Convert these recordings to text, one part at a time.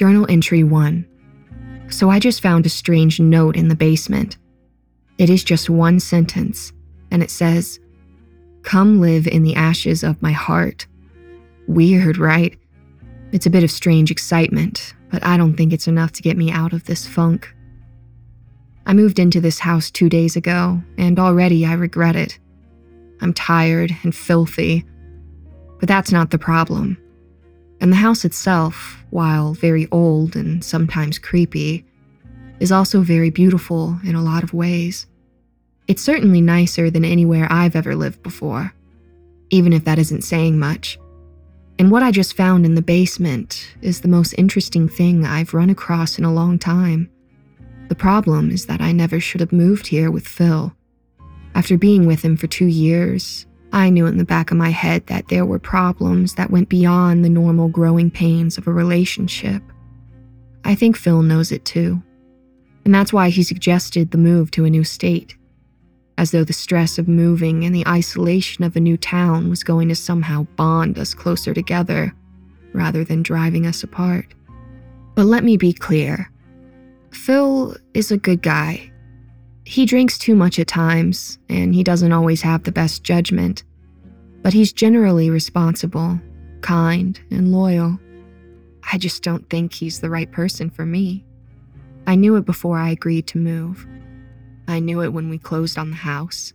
Journal entry 1. So I just found a strange note in the basement. It is just one sentence, and it says, Come live in the ashes of my heart. Weird, right? It's a bit of strange excitement, but I don't think it's enough to get me out of this funk. I moved into this house two days ago, and already I regret it. I'm tired and filthy. But that's not the problem. And the house itself, while very old and sometimes creepy, is also very beautiful in a lot of ways. It's certainly nicer than anywhere I've ever lived before, even if that isn't saying much. And what I just found in the basement is the most interesting thing I've run across in a long time. The problem is that I never should have moved here with Phil. After being with him for two years, I knew in the back of my head that there were problems that went beyond the normal growing pains of a relationship. I think Phil knows it too. And that's why he suggested the move to a new state, as though the stress of moving and the isolation of a new town was going to somehow bond us closer together rather than driving us apart. But let me be clear Phil is a good guy he drinks too much at times, and he doesn't always have the best judgment, but he's generally responsible, kind, and loyal. I just don't think he's the right person for me. I knew it before I agreed to move. I knew it when we closed on the house.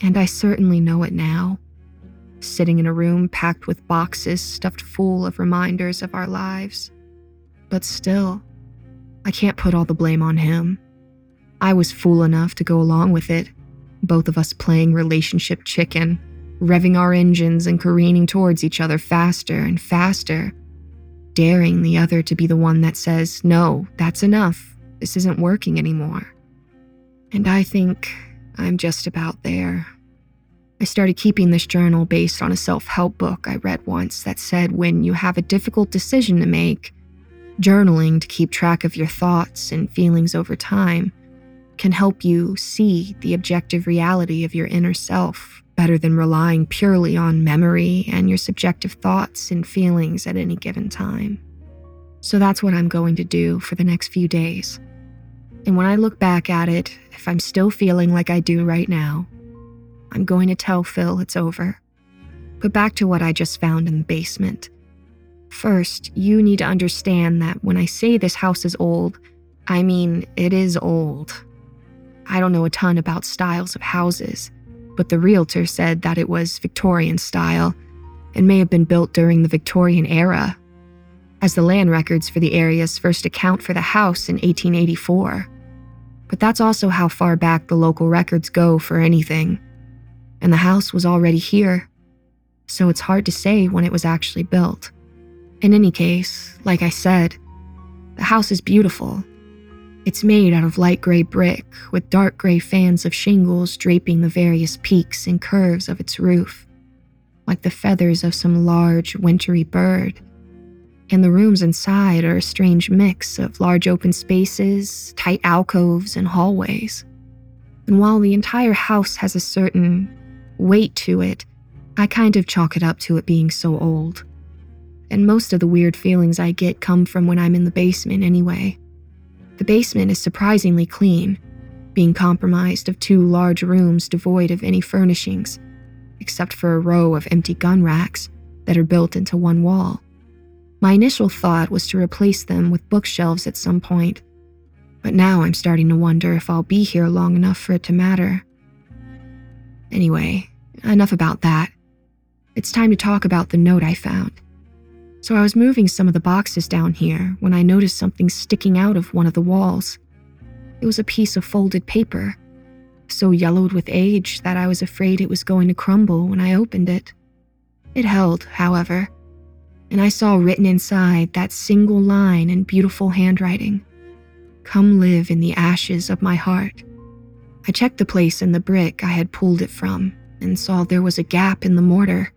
And I certainly know it now, sitting in a room packed with boxes stuffed full of reminders of our lives. But still, I can't put all the blame on him. I was fool enough to go along with it, both of us playing relationship chicken, revving our engines and careening towards each other faster and faster, daring the other to be the one that says, No, that's enough. This isn't working anymore. And I think I'm just about there. I started keeping this journal based on a self help book I read once that said when you have a difficult decision to make, journaling to keep track of your thoughts and feelings over time can help you see the objective reality of your inner self better than relying purely on memory and your subjective thoughts and feelings at any given time. So that's what I'm going to do for the next few days. And when I look back at it, if I'm still feeling like I do right now, I'm going to tell Phil it's over. But back to what I just found in the basement. First, you need to understand that when I say this house is old, I mean it is old. I don't know a ton about styles of houses, but the realtor said that it was Victorian style and may have been built during the Victorian era, as the land records for the area's first account for the house in 1884. But that's also how far back the local records go for anything. And the house was already here, so it's hard to say when it was actually built. In any case, like I said, the house is beautiful it's made out of light gray brick with dark gray fans of shingles draping the various peaks and curves of its roof, like the feathers of some large, wintry bird. And the rooms inside are a strange mix of large open spaces, tight alcoves, and hallways. And while the entire house has a certain weight to it, I kind of chalk it up to it being so old. And most of the weird feelings I get come from when I'm in the basement anyway. The basement is surprisingly clean, being compromised of two large rooms devoid of any furnishings, except for a row of empty gun racks that are built into one wall. My initial thought was to replace them with bookshelves at some point, but now I'm starting to wonder if I'll be here long enough for it to matter. Anyway, enough about that. It's time to talk about the note I found. So I was moving some of the boxes down here when I noticed something sticking out of one of the walls. It was a piece of folded paper, so yellowed with age that I was afraid it was going to crumble when I opened it. It held, however, and I saw written inside that single line in beautiful handwriting Come live in the ashes of my heart. I checked the place in the brick I had pulled it from and saw there was a gap in the mortar.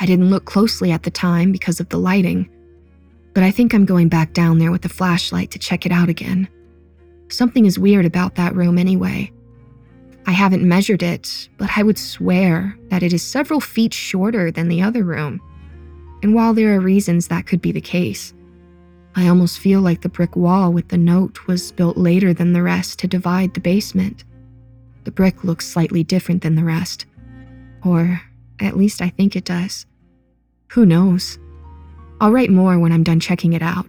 I didn't look closely at the time because of the lighting, but I think I'm going back down there with the flashlight to check it out again. Something is weird about that room anyway. I haven't measured it, but I would swear that it is several feet shorter than the other room. And while there are reasons that could be the case, I almost feel like the brick wall with the note was built later than the rest to divide the basement. The brick looks slightly different than the rest. Or at least I think it does. Who knows? I'll write more when I'm done checking it out.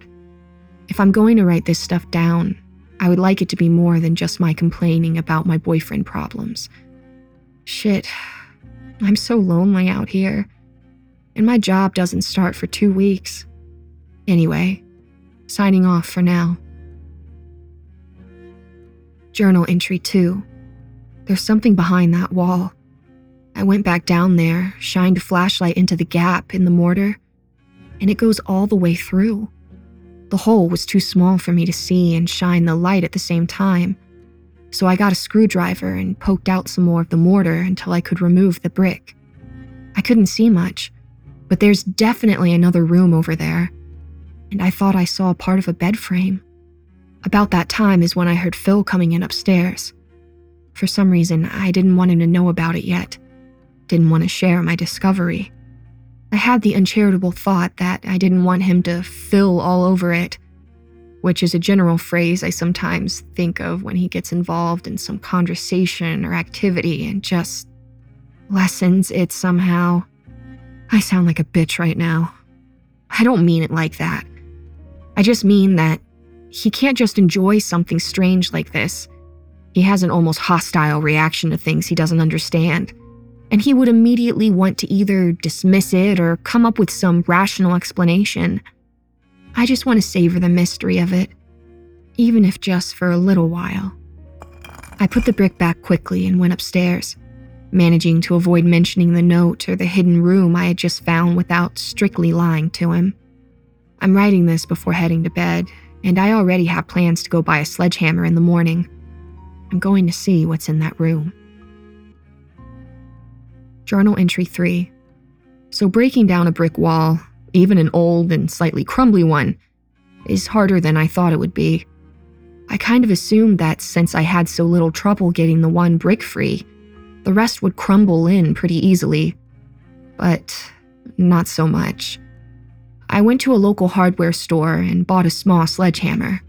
If I'm going to write this stuff down, I would like it to be more than just my complaining about my boyfriend problems. Shit, I'm so lonely out here. And my job doesn't start for two weeks. Anyway, signing off for now. Journal entry 2. There's something behind that wall. I went back down there, shined a flashlight into the gap in the mortar, and it goes all the way through. The hole was too small for me to see and shine the light at the same time, so I got a screwdriver and poked out some more of the mortar until I could remove the brick. I couldn't see much, but there's definitely another room over there, and I thought I saw part of a bed frame. About that time is when I heard Phil coming in upstairs. For some reason, I didn't want him to know about it yet, didn't want to share my discovery. I had the uncharitable thought that I didn't want him to Phil all over it, which is a general phrase I sometimes think of when he gets involved in some conversation or activity and just lessens it somehow. I sound like a bitch right now. I don't mean it like that. I just mean that he can't just enjoy something strange like this. He has an almost hostile reaction to things he doesn't understand and he would immediately want to either dismiss it or come up with some rational explanation. I just want to savor the mystery of it, even if just for a little while. I put the brick back quickly and went upstairs, managing to avoid mentioning the note or the hidden room I had just found without strictly lying to him. I'm writing this before heading to bed, and I already have plans to go buy a sledgehammer in the morning. I'm going to see what's in that room. Journal entry 3. So breaking down a brick wall, even an old and slightly crumbly one, is harder than I thought it would be. I kind of assumed that since I had so little trouble getting the one brick free, the rest would crumble in pretty easily. But not so much. I went to a local hardware store and bought a small sledgehammer,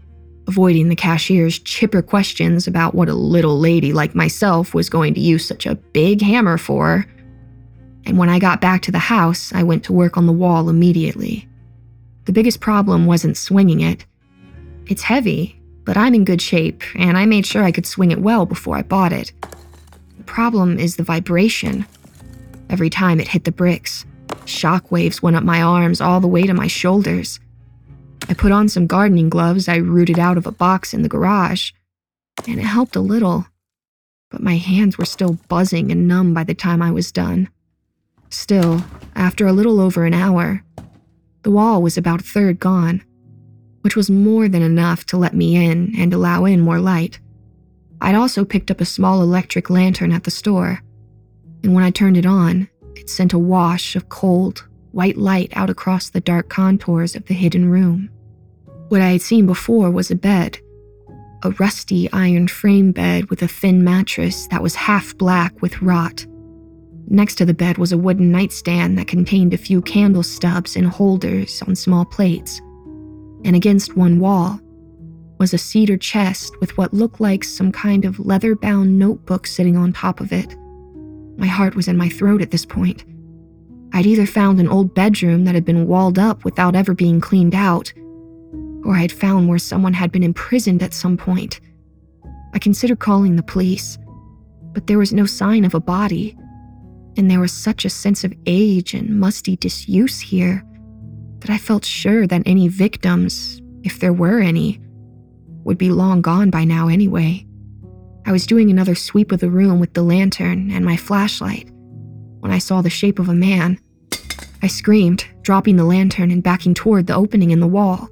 avoiding the cashier's chipper questions about what a little lady like myself was going to use such a big hammer for and when I got back to the house, I went to work on the wall immediately. The biggest problem wasn't swinging it. It's heavy, but I'm in good shape, and I made sure I could swing it well before I bought it. The problem is the vibration. Every time it hit the bricks, shock waves went up my arms all the way to my shoulders. I put on some gardening gloves I rooted out of a box in the garage, and it helped a little, but my hands were still buzzing and numb by the time I was done. Still, after a little over an hour, the wall was about a third gone, which was more than enough to let me in and allow in more light. I'd also picked up a small electric lantern at the store, and when I turned it on, it sent a wash of cold, white light out across the dark contours of the hidden room. What I had seen before was a bed, a rusty iron frame bed with a thin mattress that was half black with rot. Next to the bed was a wooden nightstand that contained a few candle stubs and holders on small plates. And against one wall was a cedar chest with what looked like some kind of leather bound notebook sitting on top of it. My heart was in my throat at this point. I'd either found an old bedroom that had been walled up without ever being cleaned out, or I'd found where someone had been imprisoned at some point. I considered calling the police, but there was no sign of a body and there was such a sense of age and musty disuse here that I felt sure that any victims, if there were any, would be long gone by now anyway. I was doing another sweep of the room with the lantern and my flashlight when I saw the shape of a man. I screamed, dropping the lantern and backing toward the opening in the wall.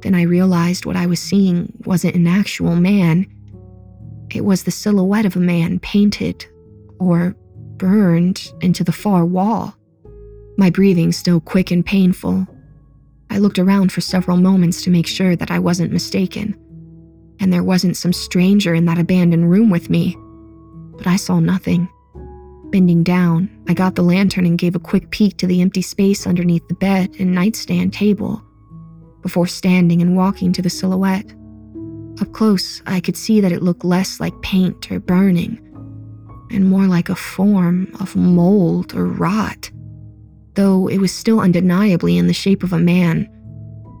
Then I realized what I was seeing wasn't an actual man. It was the silhouette of a man painted, or burned into the far wall. My breathing still quick and painful. I looked around for several moments to make sure that I wasn't mistaken, and there wasn't some stranger in that abandoned room with me. But I saw nothing. Bending down, I got the lantern and gave a quick peek to the empty space underneath the bed and nightstand table before standing and walking to the silhouette. Up close, I could see that it looked less like paint or burning, and more like a form of mold or rot, though it was still undeniably in the shape of a man,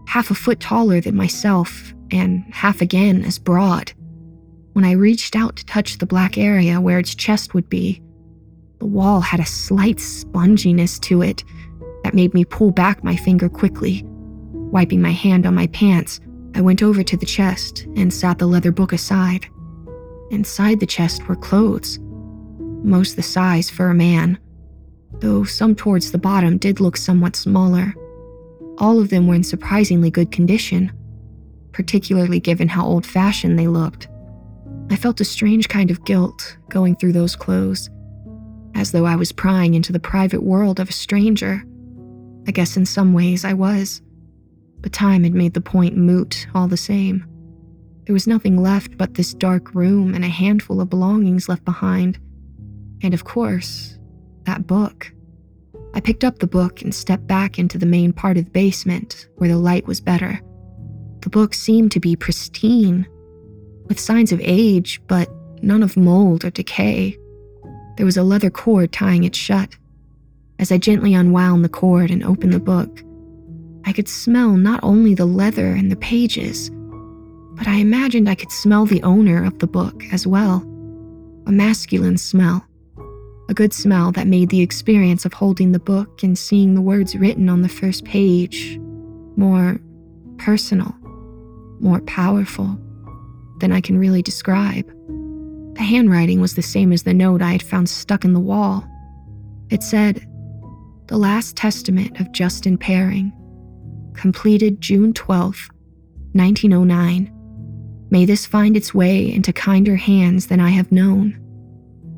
half a foot taller than myself and half again as broad. When I reached out to touch the black area where its chest would be, the wall had a slight sponginess to it that made me pull back my finger quickly. Wiping my hand on my pants, I went over to the chest and sat the leather book aside. Inside the chest were clothes, most the size for a man, though some towards the bottom did look somewhat smaller. All of them were in surprisingly good condition, particularly given how old fashioned they looked. I felt a strange kind of guilt going through those clothes, as though I was prying into the private world of a stranger. I guess in some ways I was, but time had made the point moot all the same. There was nothing left but this dark room and a handful of belongings left behind. And of course, that book. I picked up the book and stepped back into the main part of the basement where the light was better. The book seemed to be pristine, with signs of age, but none of mold or decay. There was a leather cord tying it shut. As I gently unwound the cord and opened the book, I could smell not only the leather and the pages, but I imagined I could smell the owner of the book as well. A masculine smell. A good smell that made the experience of holding the book and seeing the words written on the first page more personal, more powerful than I can really describe. The handwriting was the same as the note I had found stuck in the wall. It said, The Last Testament of Justin Paring, completed June 12, 1909. May this find its way into kinder hands than I have known.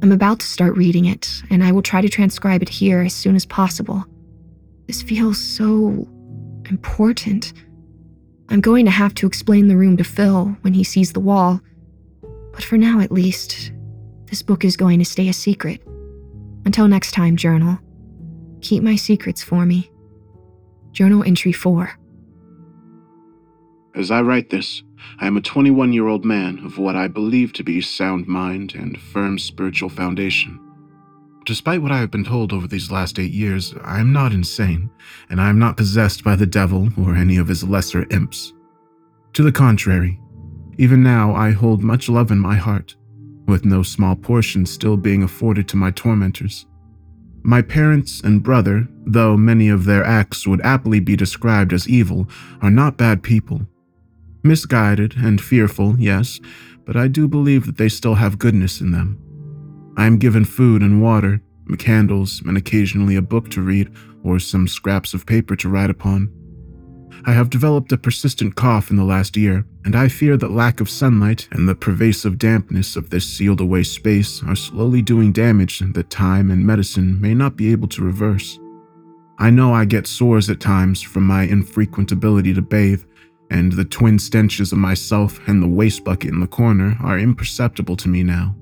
I'm about to start reading it, and I will try to transcribe it here as soon as possible. This feels so important. I'm going to have to explain the room to Phil when he sees the wall, but for now at least, this book is going to stay a secret. Until next time, journal. Keep my secrets for me. Journal entry 4. As I write this, I am a 21 year old man of what I believe to be sound mind and firm spiritual foundation. Despite what I have been told over these last eight years, I am not insane, and I am not possessed by the devil or any of his lesser imps. To the contrary, even now I hold much love in my heart, with no small portion still being afforded to my tormentors. My parents and brother, though many of their acts would aptly be described as evil, are not bad people Misguided and fearful, yes, but I do believe that they still have goodness in them. I am given food and water, candles, and occasionally a book to read or some scraps of paper to write upon. I have developed a persistent cough in the last year, and I fear that lack of sunlight and the pervasive dampness of this sealed away space are slowly doing damage that time and medicine may not be able to reverse. I know I get sores at times from my infrequent ability to bathe, and the twin stenches of myself and the waste bucket in the corner are imperceptible to me now.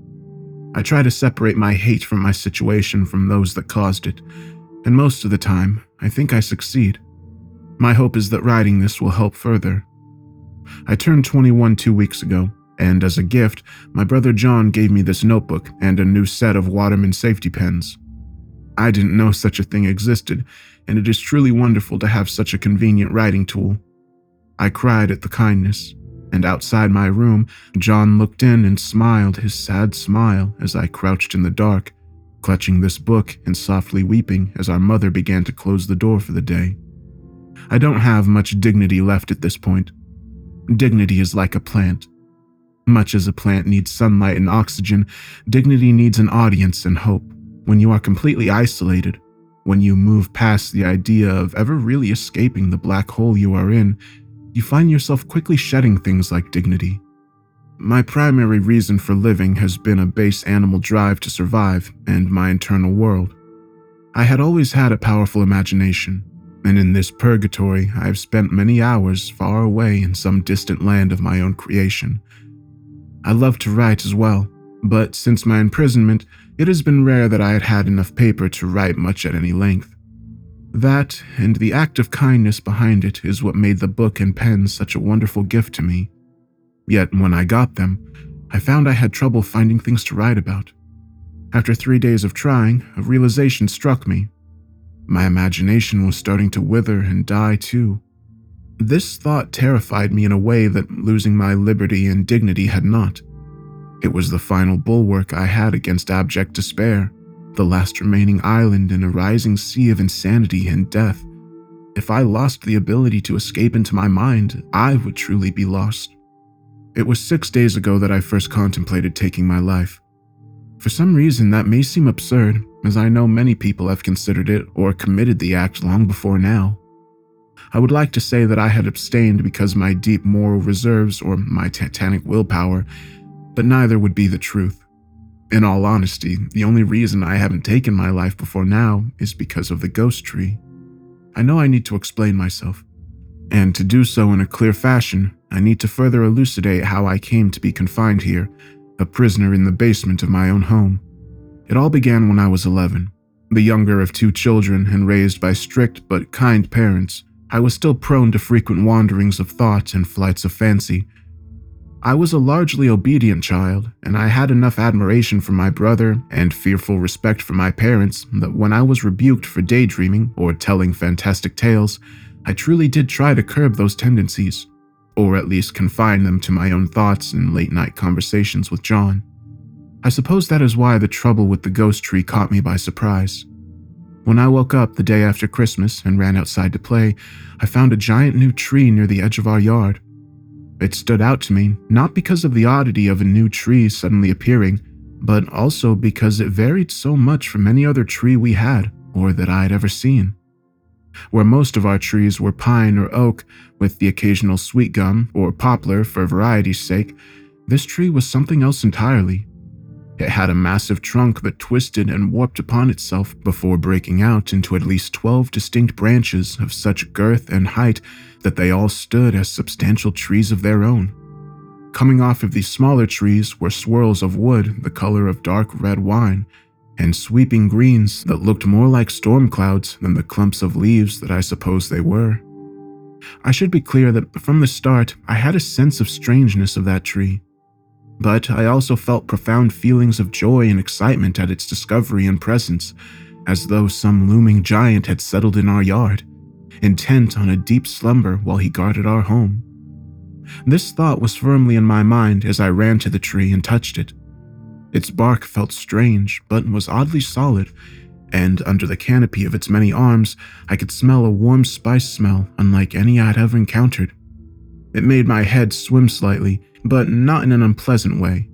I try to separate my hate from my situation from those that caused it, and most of the time, I think I succeed. My hope is that writing this will help further. I turned 21 two weeks ago, and as a gift, my brother John gave me this notebook and a new set of Waterman safety pens. I didn't know such a thing existed, and it is truly wonderful to have such a convenient writing tool. I cried at the kindness, and outside my room, John looked in and smiled his sad smile as I crouched in the dark, clutching this book and softly weeping as our mother began to close the door for the day. I don't have much dignity left at this point. Dignity is like a plant. Much as a plant needs sunlight and oxygen, dignity needs an audience and hope. When you are completely isolated, when you move past the idea of ever really escaping the black hole you are in, you find yourself quickly shedding things like dignity. My primary reason for living has been a base animal drive to survive and my internal world. I had always had a powerful imagination, and in this purgatory, I have spent many hours far away in some distant land of my own creation. I love to write as well, but since my imprisonment, it has been rare that I had had enough paper to write much at any length. That, and the act of kindness behind it, is what made the book and pen such a wonderful gift to me. Yet, when I got them, I found I had trouble finding things to write about. After three days of trying, a realization struck me. My imagination was starting to wither and die too. This thought terrified me in a way that losing my liberty and dignity had not. It was the final bulwark I had against abject despair, the last remaining island in a rising sea of insanity and death. If I lost the ability to escape into my mind, I would truly be lost. It was six days ago that I first contemplated taking my life. For some reason, that may seem absurd, as I know many people have considered it or committed the act long before now. I would like to say that I had abstained because my deep moral reserves or my titanic willpower, but neither would be the truth. In all honesty, the only reason I haven't taken my life before now is because of the ghost tree. I know I need to explain myself, and to do so in a clear fashion, I need to further elucidate how I came to be confined here, a prisoner in the basement of my own home. It all began when I was 11. The younger of two children and raised by strict but kind parents, I was still prone to frequent wanderings of thought and flights of fancy. I was a largely obedient child, and I had enough admiration for my brother and fearful respect for my parents that when I was rebuked for daydreaming or telling fantastic tales, I truly did try to curb those tendencies, or at least confine them to my own thoughts and late night conversations with John. I suppose that is why the trouble with the ghost tree caught me by surprise. When I woke up the day after Christmas and ran outside to play, I found a giant new tree near the edge of our yard. It stood out to me not because of the oddity of a new tree suddenly appearing, but also because it varied so much from any other tree we had or that I had ever seen where most of our trees were pine or oak, with the occasional sweet gum or poplar for variety's sake, this tree was something else entirely. It had a massive trunk that twisted and warped upon itself before breaking out into at least 12 distinct branches of such girth and height that they all stood as substantial trees of their own. Coming off of these smaller trees were swirls of wood the color of dark red wine, and sweeping greens that looked more like storm clouds than the clumps of leaves that I suppose they were. I should be clear that from the start I had a sense of strangeness of that tree, but I also felt profound feelings of joy and excitement at its discovery and presence, as though some looming giant had settled in our yard, intent on a deep slumber while he guarded our home. This thought was firmly in my mind as I ran to the tree and touched it. Its bark felt strange, but was oddly solid, and under the canopy of its many arms, I could smell a warm spice smell unlike any I'd ever encountered. It made my head swim slightly, but not in an unpleasant way.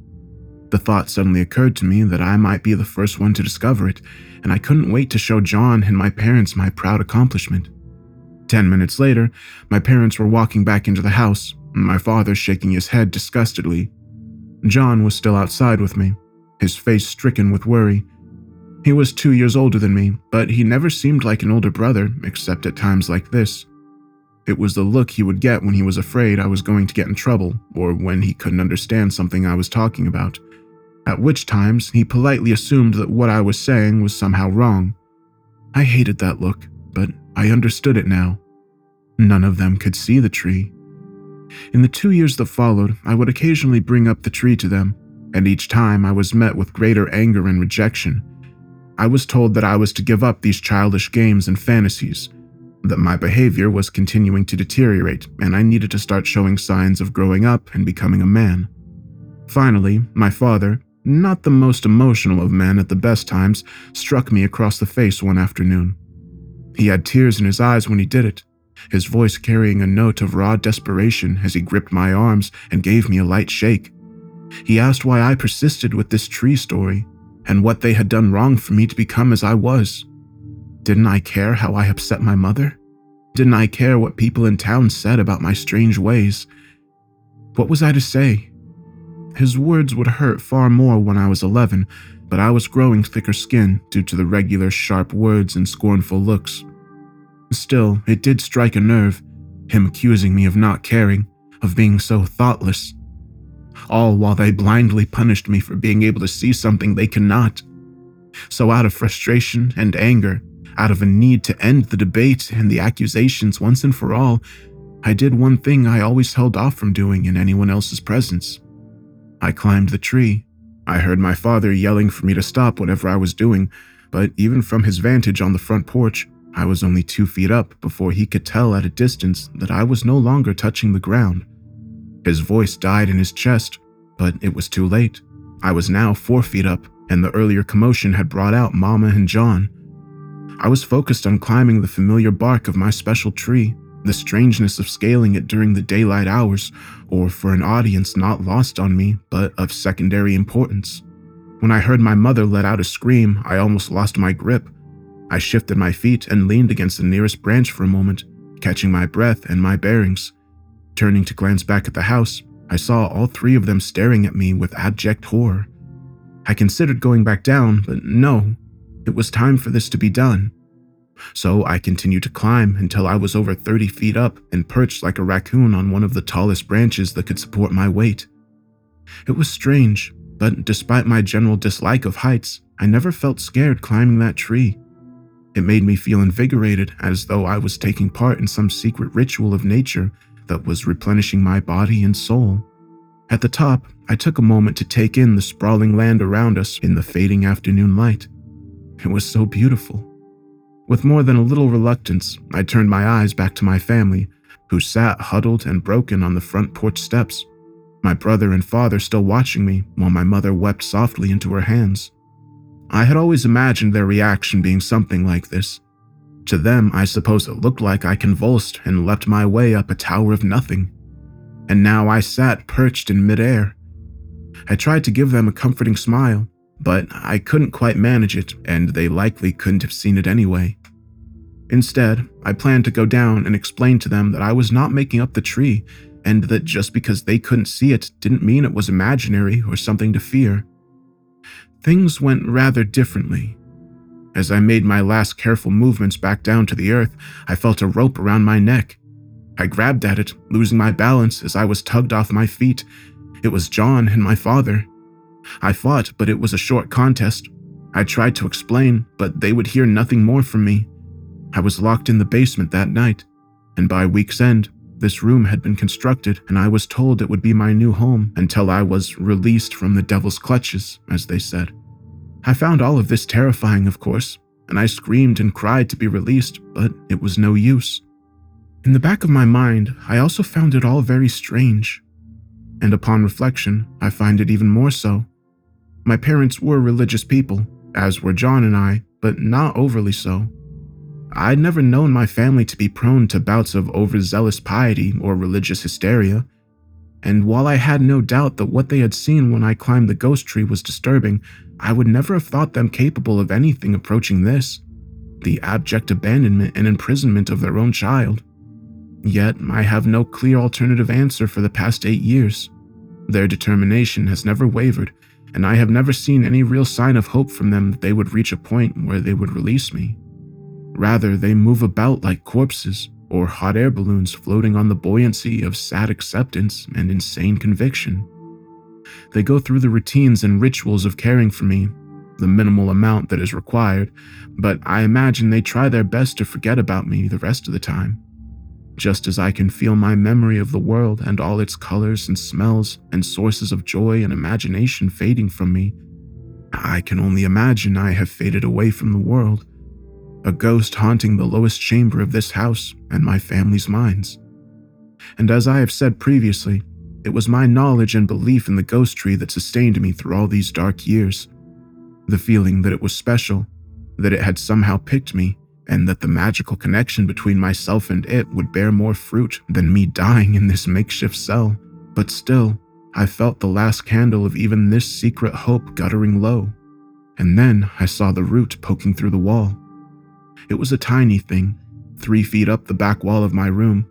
The thought suddenly occurred to me that I might be the first one to discover it, and I couldn't wait to show John and my parents my proud accomplishment. Ten minutes later, my parents were walking back into the house, my father shaking his head disgustedly. John was still outside with me, his face stricken with worry. He was two years older than me, but he never seemed like an older brother, except at times like this. It was the look he would get when he was afraid I was going to get in trouble, or when he couldn't understand something I was talking about, at which times he politely assumed that what I was saying was somehow wrong. I hated that look, but I understood it now. None of them could see the tree. In the two years that followed, I would occasionally bring up the tree to them, and each time I was met with greater anger and rejection. I was told that I was to give up these childish games and fantasies, that my behavior was continuing to deteriorate, and I needed to start showing signs of growing up and becoming a man. Finally, my father, not the most emotional of men at the best times, struck me across the face one afternoon. He had tears in his eyes when he did it, his voice carrying a note of raw desperation as he gripped my arms and gave me a light shake. He asked why I persisted with this tree story and what they had done wrong for me to become as I was. Didn't I care how I upset my mother? Didn't I care what people in town said about my strange ways? What was I to say? His words would hurt far more when I was 11, but I was growing thicker skin due to the regular sharp words and scornful looks. Still, it did strike a nerve, him accusing me of not caring, of being so thoughtless all while they blindly punished me for being able to see something they cannot. So, out of frustration and anger, out of a need to end the debate and the accusations once and for all, I did one thing I always held off from doing in anyone else's presence. I climbed the tree. I heard my father yelling for me to stop whatever I was doing, but even from his vantage on the front porch, I was only two feet up before he could tell at a distance that I was no longer touching the ground. His voice died in his chest, but it was too late. I was now four feet up, and the earlier commotion had brought out Mama and John. I was focused on climbing the familiar bark of my special tree, the strangeness of scaling it during the daylight hours, or for an audience not lost on me, but of secondary importance. When I heard my mother let out a scream, I almost lost my grip. I shifted my feet and leaned against the nearest branch for a moment, catching my breath and my bearings. Turning to glance back at the house, I saw all three of them staring at me with abject horror. I considered going back down, but no, it was time for this to be done. So I continued to climb until I was over 30 feet up and perched like a raccoon on one of the tallest branches that could support my weight. It was strange, but despite my general dislike of heights, I never felt scared climbing that tree. It made me feel invigorated as though I was taking part in some secret ritual of nature that was replenishing my body and soul. At the top, I took a moment to take in the sprawling land around us in the fading afternoon light. It was so beautiful. With more than a little reluctance, I turned my eyes back to my family, who sat huddled and broken on the front porch steps, my brother and father still watching me while my mother wept softly into her hands. I had always imagined their reaction being something like this. To them, I suppose it looked like I convulsed and leapt my way up a tower of nothing. And now I sat perched in midair. I tried to give them a comforting smile, but I couldn't quite manage it, and they likely couldn't have seen it anyway. Instead, I planned to go down and explain to them that I was not making up the tree, and that just because they couldn't see it didn't mean it was imaginary or something to fear. Things went rather differently. As I made my last careful movements back down to the earth, I felt a rope around my neck. I grabbed at it, losing my balance as I was tugged off my feet. It was John and my father. I fought, but it was a short contest. I tried to explain, but they would hear nothing more from me. I was locked in the basement that night, and by week's end, this room had been constructed, and I was told it would be my new home until I was released from the devil's clutches, as they said. I found all of this terrifying, of course, and I screamed and cried to be released, but it was no use. In the back of my mind, I also found it all very strange. And upon reflection, I find it even more so. My parents were religious people, as were John and I, but not overly so. I'd never known my family to be prone to bouts of overzealous piety or religious hysteria. And while I had no doubt that what they had seen when I climbed the ghost tree was disturbing, I would never have thought them capable of anything approaching this the abject abandonment and imprisonment of their own child. Yet, I have no clear alternative answer for the past eight years. Their determination has never wavered, and I have never seen any real sign of hope from them that they would reach a point where they would release me. Rather, they move about like corpses or hot air balloons floating on the buoyancy of sad acceptance and insane conviction. They go through the routines and rituals of caring for me, the minimal amount that is required, but I imagine they try their best to forget about me the rest of the time just as I can feel my memory of the world and all its colors and smells and sources of joy and imagination fading from me, I can only imagine I have faded away from the world, a ghost haunting the lowest chamber of this house and my family's minds. And as I have said previously, it was my knowledge and belief in the ghost tree that sustained me through all these dark years. The feeling that it was special, that it had somehow picked me, and that the magical connection between myself and it would bear more fruit than me dying in this makeshift cell. But still, I felt the last candle of even this secret hope guttering low. And then I saw the root poking through the wall. It was a tiny thing, three feet up the back wall of my room.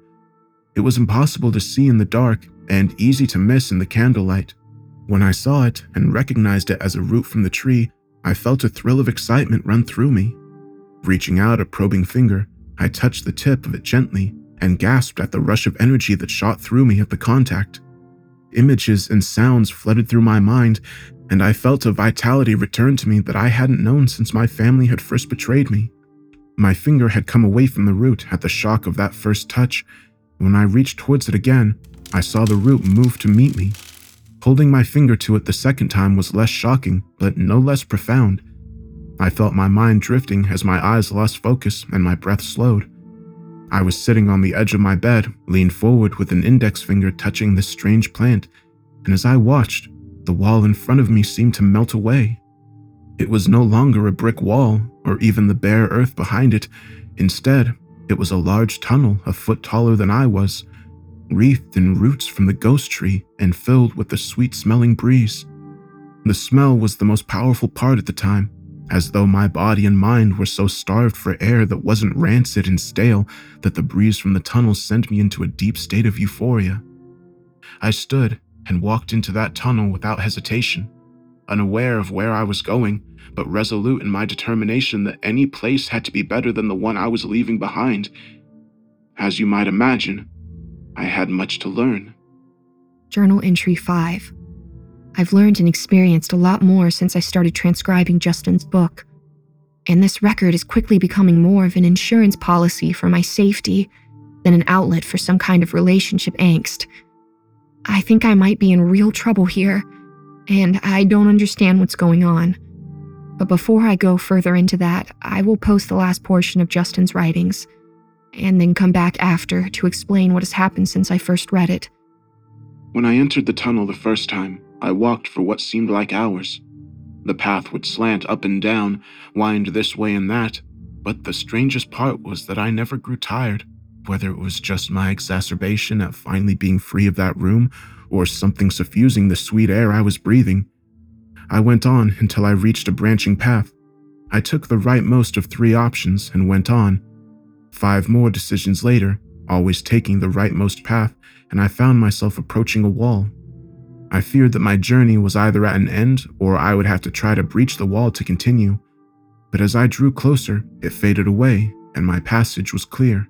It was impossible to see in the dark and easy to miss in the candlelight. When I saw it and recognized it as a root from the tree, I felt a thrill of excitement run through me. Reaching out a probing finger, I touched the tip of it gently and gasped at the rush of energy that shot through me at the contact. Images and sounds flooded through my mind, and I felt a vitality return to me that I hadn't known since my family had first betrayed me. My finger had come away from the root at the shock of that first touch. When I reached towards it again, I saw the root move to meet me. Holding my finger to it the second time was less shocking, but no less profound. I felt my mind drifting as my eyes lost focus and my breath slowed. I was sitting on the edge of my bed, leaned forward with an index finger touching this strange plant, and as I watched, the wall in front of me seemed to melt away. It was no longer a brick wall, or even the bare earth behind it. Instead, it was a large tunnel a foot taller than I was, wreathed in roots from the ghost tree and filled with the sweet smelling breeze. The smell was the most powerful part at the time, as though my body and mind were so starved for air that wasn't rancid and stale that the breeze from the tunnel sent me into a deep state of euphoria. I stood and walked into that tunnel without hesitation, unaware of where I was going, but resolute in my determination that any place had to be better than the one I was leaving behind. As you might imagine, I had much to learn. Journal entry 5. I've learned and experienced a lot more since I started transcribing Justin's book. And this record is quickly becoming more of an insurance policy for my safety than an outlet for some kind of relationship angst. I think I might be in real trouble here, and I don't understand what's going on. But before I go further into that, I will post the last portion of Justin's writings and then come back after to explain what has happened since I first read it. When I entered the tunnel the first time, I walked for what seemed like hours. The path would slant up and down, wind this way and that, but the strangest part was that I never grew tired, whether it was just my exacerbation at finally being free of that room or something suffusing the sweet air I was breathing. I went on until I reached a branching path. I took the rightmost of three options and went on. Five more decisions later, always taking the rightmost path, and I found myself approaching a wall. I feared that my journey was either at an end or I would have to try to breach the wall to continue. But as I drew closer, it faded away and my passage was clear.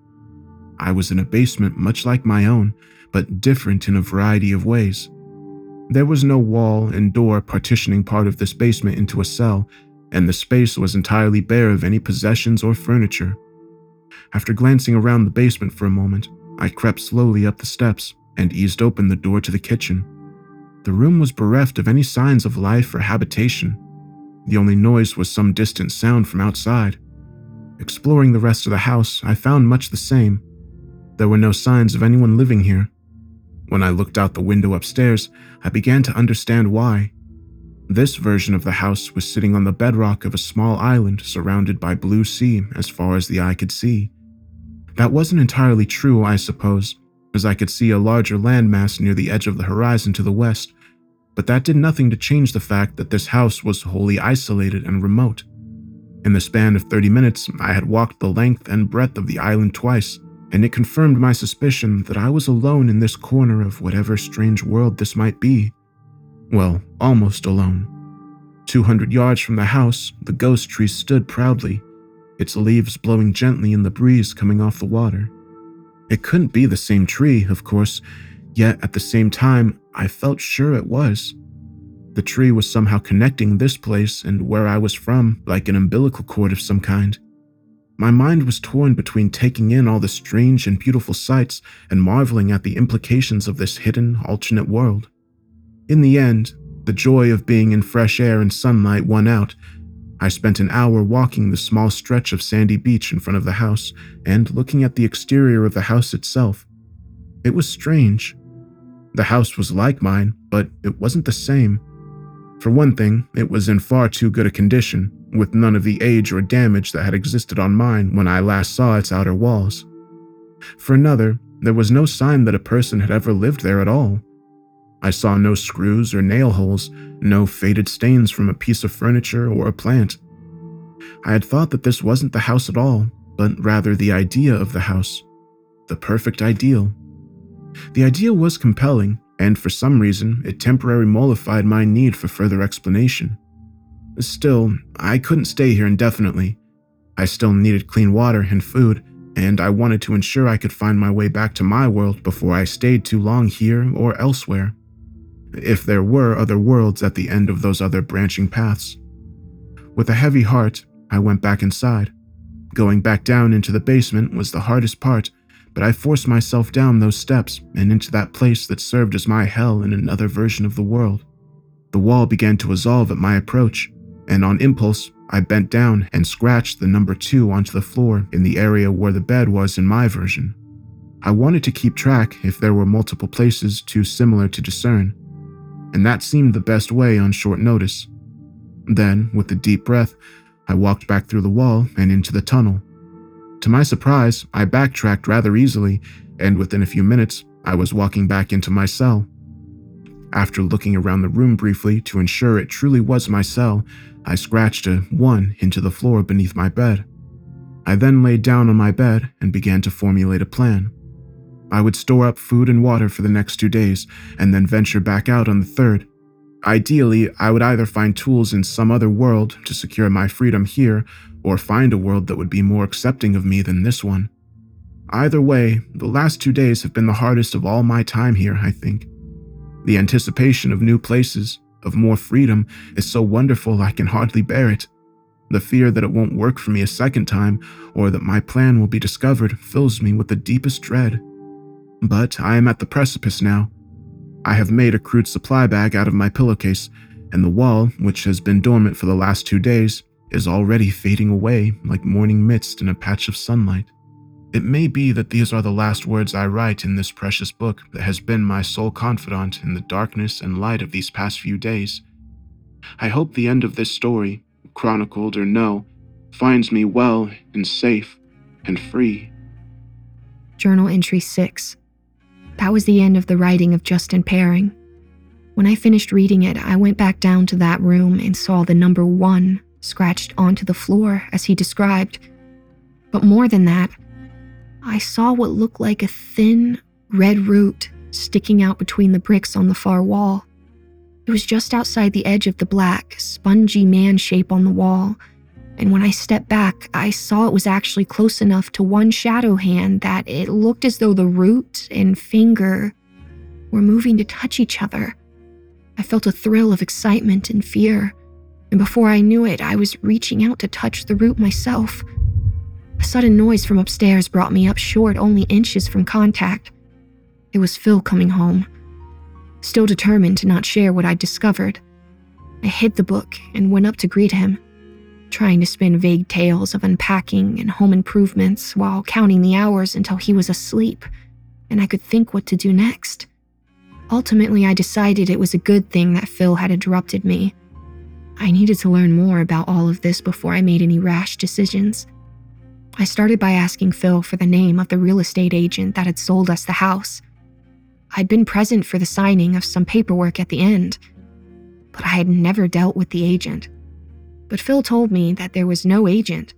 I was in a basement much like my own, but different in a variety of ways. There was no wall and door partitioning part of this basement into a cell, and the space was entirely bare of any possessions or furniture. After glancing around the basement for a moment, I crept slowly up the steps and eased open the door to the kitchen. The room was bereft of any signs of life or habitation. The only noise was some distant sound from outside. Exploring the rest of the house, I found much the same. There were no signs of anyone living here. When I looked out the window upstairs, I began to understand why. This version of the house was sitting on the bedrock of a small island surrounded by blue sea as far as the eye could see. That wasn't entirely true, I suppose, as I could see a larger landmass near the edge of the horizon to the west, but that did nothing to change the fact that this house was wholly isolated and remote. In the span of 30 minutes, I had walked the length and breadth of the island twice, and it confirmed my suspicion that I was alone in this corner of whatever strange world this might be. Well, almost alone. 200 yards from the house, the ghost tree stood proudly, its leaves blowing gently in the breeze coming off the water. It couldn't be the same tree, of course, yet at the same time, I felt sure it was. The tree was somehow connecting this place and where I was from like an umbilical cord of some kind. My mind was torn between taking in all the strange and beautiful sights and marveling at the implications of this hidden, alternate world. In the end, the joy of being in fresh air and sunlight won out, I spent an hour walking the small stretch of sandy beach in front of the house and looking at the exterior of the house itself. It was strange. The house was like mine, but it wasn't the same. For one thing, it was in far too good a condition, with none of the age or damage that had existed on mine when I last saw its outer walls. For another, there was no sign that a person had ever lived there at all. I saw no screws or nail holes, no faded stains from a piece of furniture or a plant. I had thought that this wasn't the house at all, but rather the idea of the house. The perfect ideal. The idea was compelling, and for some reason, it temporarily mollified my need for further explanation. Still, I couldn't stay here indefinitely. I still needed clean water and food, and I wanted to ensure I could find my way back to my world before I stayed too long here or elsewhere if there were other worlds at the end of those other branching paths. With a heavy heart, I went back inside. Going back down into the basement was the hardest part, but I forced myself down those steps and into that place that served as my hell in another version of the world. The wall began to dissolve at my approach, and on impulse, I bent down and scratched the number two onto the floor in the area where the bed was in my version. I wanted to keep track if there were multiple places too similar to discern, and that seemed the best way on short notice. Then, with a deep breath, I walked back through the wall and into the tunnel. To my surprise, I backtracked rather easily, and within a few minutes, I was walking back into my cell. After looking around the room briefly to ensure it truly was my cell, I scratched a 1 into the floor beneath my bed. I then laid down on my bed and began to formulate a plan. I would store up food and water for the next two days and then venture back out on the third. Ideally, I would either find tools in some other world to secure my freedom here or find a world that would be more accepting of me than this one. Either way, the last two days have been the hardest of all my time here, I think. The anticipation of new places, of more freedom, is so wonderful I can hardly bear it. The fear that it won't work for me a second time, or that my plan will be discovered, fills me with the deepest dread. But I am at the precipice now. I have made a crude supply bag out of my pillowcase, and the wall, which has been dormant for the last two days, is already fading away like morning mist in a patch of sunlight. It may be that these are the last words I write in this precious book that has been my sole confidant in the darkness and light of these past few days. I hope the end of this story, chronicled or no, finds me well and safe and free. Journal entry 6 that was the end of the writing of Justin Paring. When I finished reading it, I went back down to that room and saw the number one scratched onto the floor as he described. But more than that, I saw what looked like a thin, red root sticking out between the bricks on the far wall. It was just outside the edge of the black, spongy man shape on the wall, and when I stepped back, I saw it was actually close enough to one shadow hand that it looked as though the root and finger were moving to touch each other. I felt a thrill of excitement and fear, and before I knew it, I was reaching out to touch the root myself. A sudden noise from upstairs brought me up short, only inches from contact. It was Phil coming home. Still determined to not share what I'd discovered, I hid the book and went up to greet him trying to spin vague tales of unpacking and home improvements while counting the hours until he was asleep and I could think what to do next. Ultimately, I decided it was a good thing that Phil had interrupted me. I needed to learn more about all of this before I made any rash decisions. I started by asking Phil for the name of the real estate agent that had sold us the house. I'd been present for the signing of some paperwork at the end, but I had never dealt with the agent but Phil told me that there was no agent.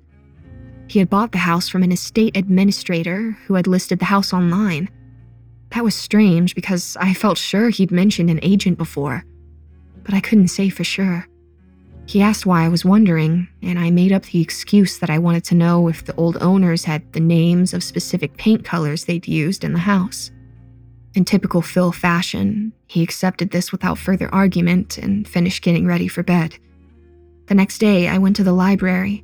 He had bought the house from an estate administrator who had listed the house online. That was strange because I felt sure he'd mentioned an agent before, but I couldn't say for sure. He asked why I was wondering, and I made up the excuse that I wanted to know if the old owners had the names of specific paint colors they'd used in the house. In typical Phil fashion, he accepted this without further argument and finished getting ready for bed. The next day, I went to the library,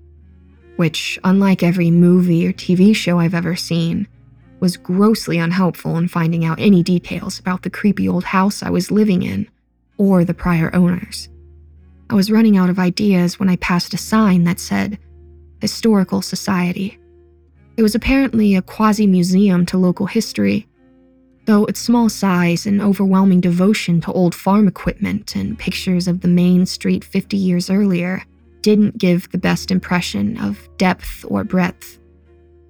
which, unlike every movie or TV show I've ever seen, was grossly unhelpful in finding out any details about the creepy old house I was living in or the prior owners. I was running out of ideas when I passed a sign that said Historical Society. It was apparently a quasi museum to local history, though its small size and overwhelming devotion to old farm equipment and pictures of the main street 50 years earlier didn't give the best impression of depth or breadth.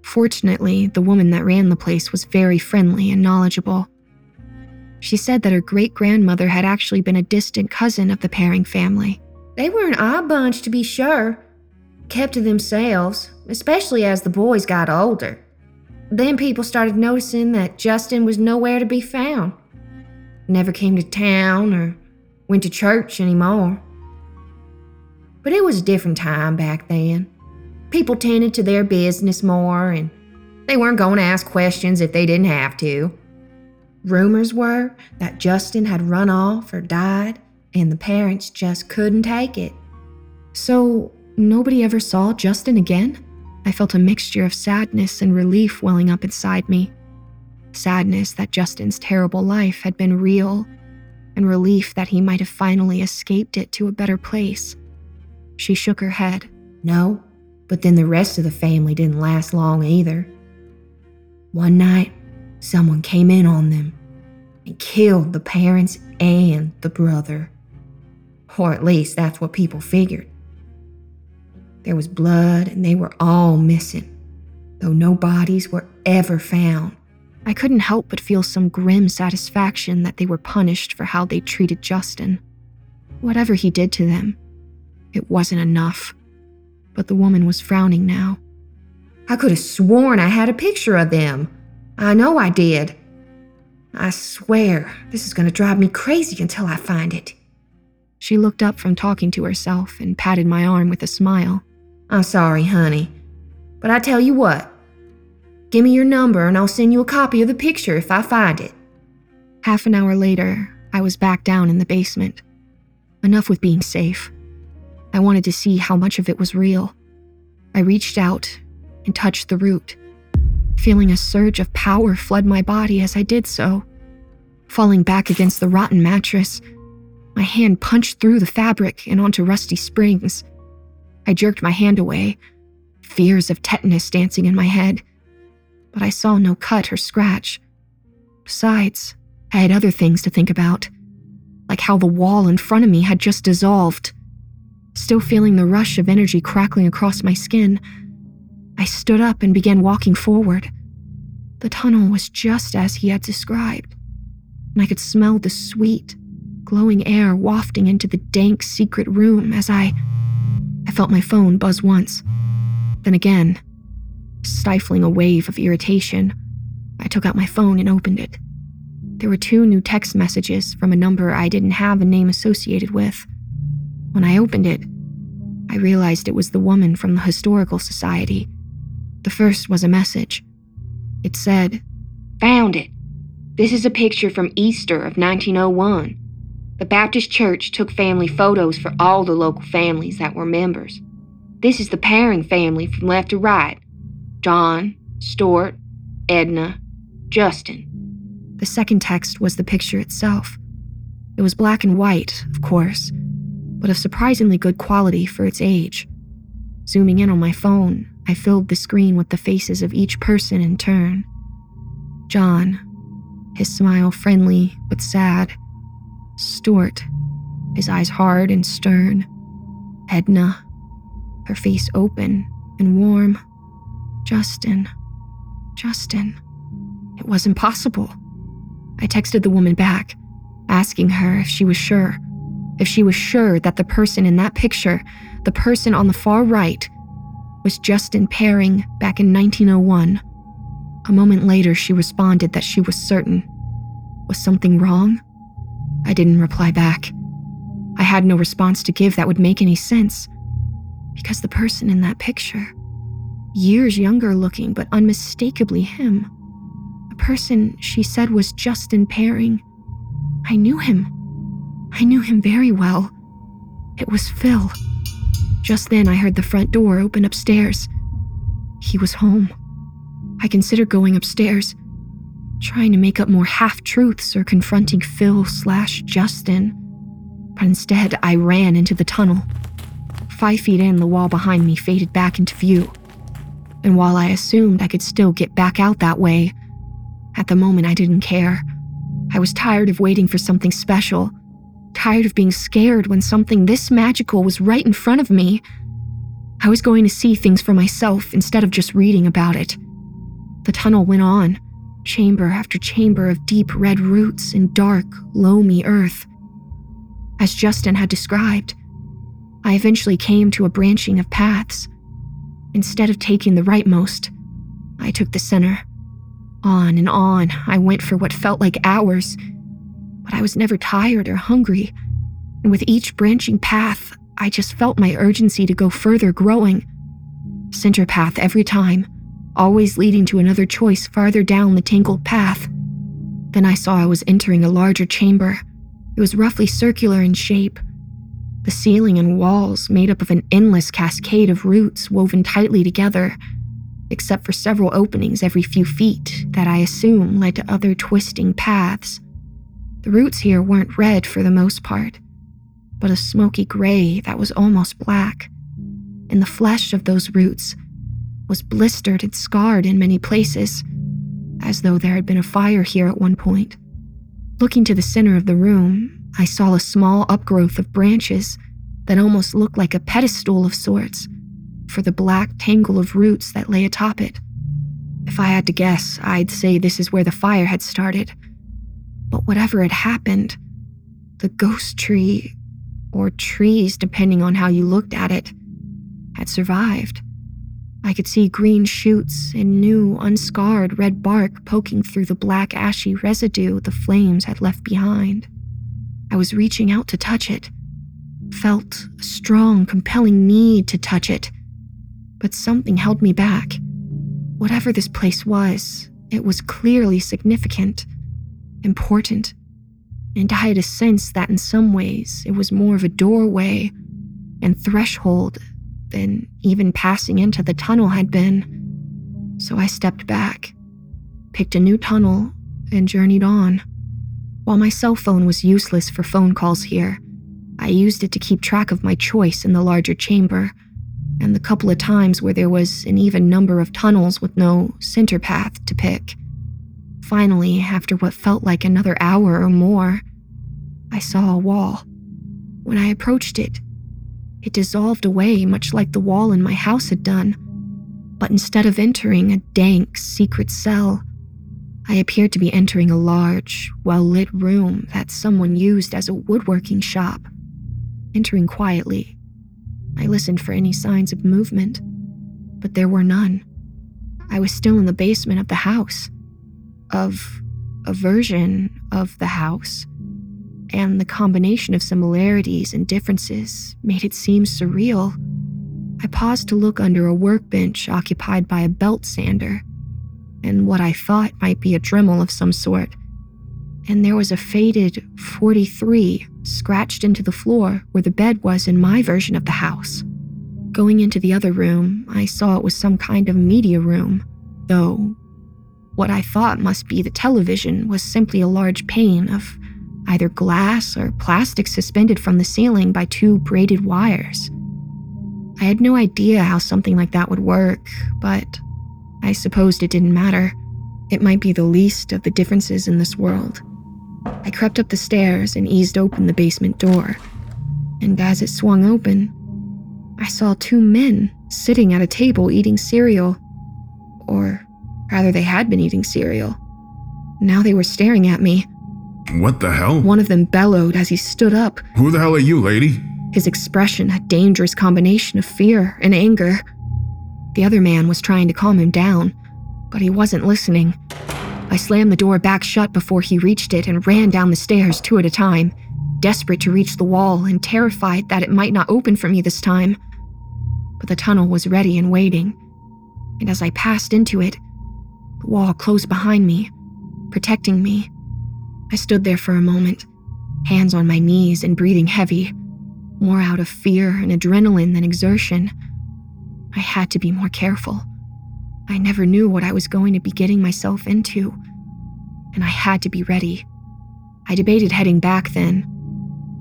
Fortunately, the woman that ran the place was very friendly and knowledgeable. She said that her great grandmother had actually been a distant cousin of the Paring family. They were an odd bunch, to be sure, kept to themselves, especially as the boys got older. Then people started noticing that Justin was nowhere to be found. Never came to town or went to church anymore. But it was a different time back then. People tended to their business more and they weren't going to ask questions if they didn't have to. Rumors were that Justin had run off or died and the parents just couldn't take it. So, nobody ever saw Justin again? I felt a mixture of sadness and relief welling up inside me. Sadness that Justin's terrible life had been real, and relief that he might have finally escaped it to a better place. She shook her head. No, but then the rest of the family didn't last long either. One night, someone came in on them and killed the parents and the brother. Or at least that's what people figured. There was blood and they were all missing, though no bodies were ever found. I couldn't help but feel some grim satisfaction that they were punished for how they treated Justin. Whatever he did to them, it wasn't enough. But the woman was frowning now. I could have sworn I had a picture of them. I know I did. I swear, this is going to drive me crazy until I find it. She looked up from talking to herself and patted my arm with a smile. I'm sorry, honey. But I tell you what, give me your number and I'll send you a copy of the picture if I find it. Half an hour later, I was back down in the basement. Enough with being safe. I wanted to see how much of it was real. I reached out and touched the root, feeling a surge of power flood my body as I did so. Falling back against the rotten mattress, my hand punched through the fabric and onto rusty springs. I jerked my hand away, fears of tetanus dancing in my head, but I saw no cut or scratch. Besides, I had other things to think about, like how the wall in front of me had just dissolved. Still feeling the rush of energy crackling across my skin, I stood up and began walking forward. The tunnel was just as he had described, and I could smell the sweet, glowing air wafting into the dank secret room as I. I felt my phone buzz once. Then again, stifling a wave of irritation, I took out my phone and opened it. There were two new text messages from a number I didn't have a name associated with. When I opened it, I realized it was the woman from the Historical Society. The first was a message. It said, Found it. This is a picture from Easter of 1901. The Baptist Church took family photos for all the local families that were members. This is the Paring family from left to right John, Stuart, Edna, Justin. The second text was the picture itself. It was black and white, of course, but of surprisingly good quality for its age. Zooming in on my phone, I filled the screen with the faces of each person in turn. John, his smile friendly but sad. Stuart, his eyes hard and stern. Edna, her face open and warm. Justin, Justin. It was impossible. I texted the woman back, asking her if she was sure. If she was sure that the person in that picture, the person on the far right, was Justin Paring back in 1901. A moment later, she responded that she was certain. Was something wrong? I didn't reply back. I had no response to give that would make any sense. Because the person in that picture, years younger looking, but unmistakably him, a person she said was Justin Paring, I knew him. I knew him very well. It was Phil. Just then, I heard the front door open upstairs. He was home. I considered going upstairs, trying to make up more half truths or confronting Phil slash Justin. But instead, I ran into the tunnel. Five feet in, the wall behind me faded back into view. And while I assumed I could still get back out that way, at the moment I didn't care. I was tired of waiting for something special, tired of being scared when something this magical was right in front of me. I was going to see things for myself instead of just reading about it. The tunnel went on, chamber after chamber of deep red roots in dark, loamy earth. As Justin had described, I eventually came to a branching of paths. Instead of taking the rightmost, I took the center. On and on, I went for what felt like hours, but I was never tired or hungry, and with each branching path, I just felt my urgency to go further growing. Center path every time always leading to another choice farther down the tangled path. Then I saw I was entering a larger chamber. It was roughly circular in shape. The ceiling and walls made up of an endless cascade of roots woven tightly together, except for several openings every few feet that I assume led to other twisting paths. The roots here weren't red for the most part, but a smoky gray that was almost black. In the flesh of those roots was blistered and scarred in many places, as though there had been a fire here at one point. Looking to the center of the room, I saw a small upgrowth of branches that almost looked like a pedestal of sorts for the black tangle of roots that lay atop it. If I had to guess, I'd say this is where the fire had started. But whatever had happened, the ghost tree, or trees depending on how you looked at it, had survived. I could see green shoots and new, unscarred red bark poking through the black, ashy residue the flames had left behind. I was reaching out to touch it, felt a strong, compelling need to touch it, but something held me back. Whatever this place was, it was clearly significant, important, and I had a sense that in some ways it was more of a doorway and threshold than even passing into the tunnel had been. So I stepped back, picked a new tunnel, and journeyed on. While my cell phone was useless for phone calls here, I used it to keep track of my choice in the larger chamber, and the couple of times where there was an even number of tunnels with no center path to pick. Finally, after what felt like another hour or more, I saw a wall. When I approached it, it dissolved away much like the wall in my house had done. But instead of entering a dank, secret cell, I appeared to be entering a large, well lit room that someone used as a woodworking shop. Entering quietly, I listened for any signs of movement, but there were none. I was still in the basement of the house, of a version of the house and the combination of similarities and differences made it seem surreal. I paused to look under a workbench occupied by a belt sander and what I thought might be a Dremel of some sort. And there was a faded 43 scratched into the floor where the bed was in my version of the house. Going into the other room, I saw it was some kind of media room, though what I thought must be the television was simply a large pane of either glass or plastic suspended from the ceiling by two braided wires. I had no idea how something like that would work, but I supposed it didn't matter. It might be the least of the differences in this world. I crept up the stairs and eased open the basement door. And as it swung open, I saw two men sitting at a table eating cereal. Or rather, they had been eating cereal. Now they were staring at me, what the hell? One of them bellowed as he stood up. Who the hell are you, lady? His expression a dangerous combination of fear and anger. The other man was trying to calm him down, but he wasn't listening. I slammed the door back shut before he reached it and ran down the stairs two at a time, desperate to reach the wall and terrified that it might not open for me this time. But the tunnel was ready and waiting, and as I passed into it, the wall closed behind me, protecting me. I stood there for a moment, hands on my knees and breathing heavy, more out of fear and adrenaline than exertion. I had to be more careful. I never knew what I was going to be getting myself into, and I had to be ready. I debated heading back then.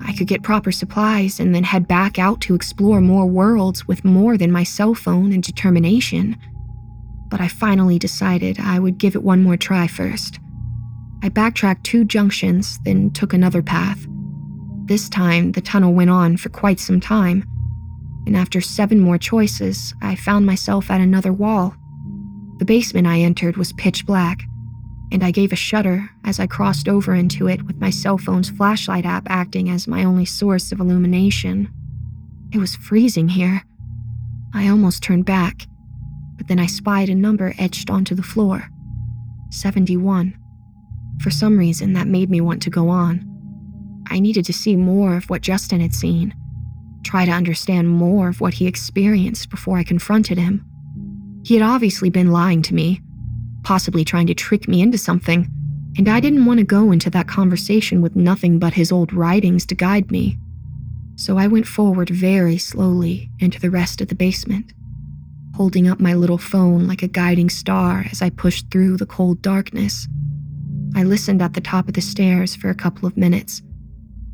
I could get proper supplies and then head back out to explore more worlds with more than my cell phone and determination. But I finally decided I would give it one more try first. I backtracked two junctions, then took another path. This time, the tunnel went on for quite some time, and after seven more choices, I found myself at another wall. The basement I entered was pitch black, and I gave a shudder as I crossed over into it with my cell phone's flashlight app acting as my only source of illumination. It was freezing here. I almost turned back, but then I spied a number etched onto the floor 71. For some reason, that made me want to go on. I needed to see more of what Justin had seen, try to understand more of what he experienced before I confronted him. He had obviously been lying to me, possibly trying to trick me into something, and I didn't want to go into that conversation with nothing but his old writings to guide me. So I went forward very slowly into the rest of the basement, holding up my little phone like a guiding star as I pushed through the cold darkness. I listened at the top of the stairs for a couple of minutes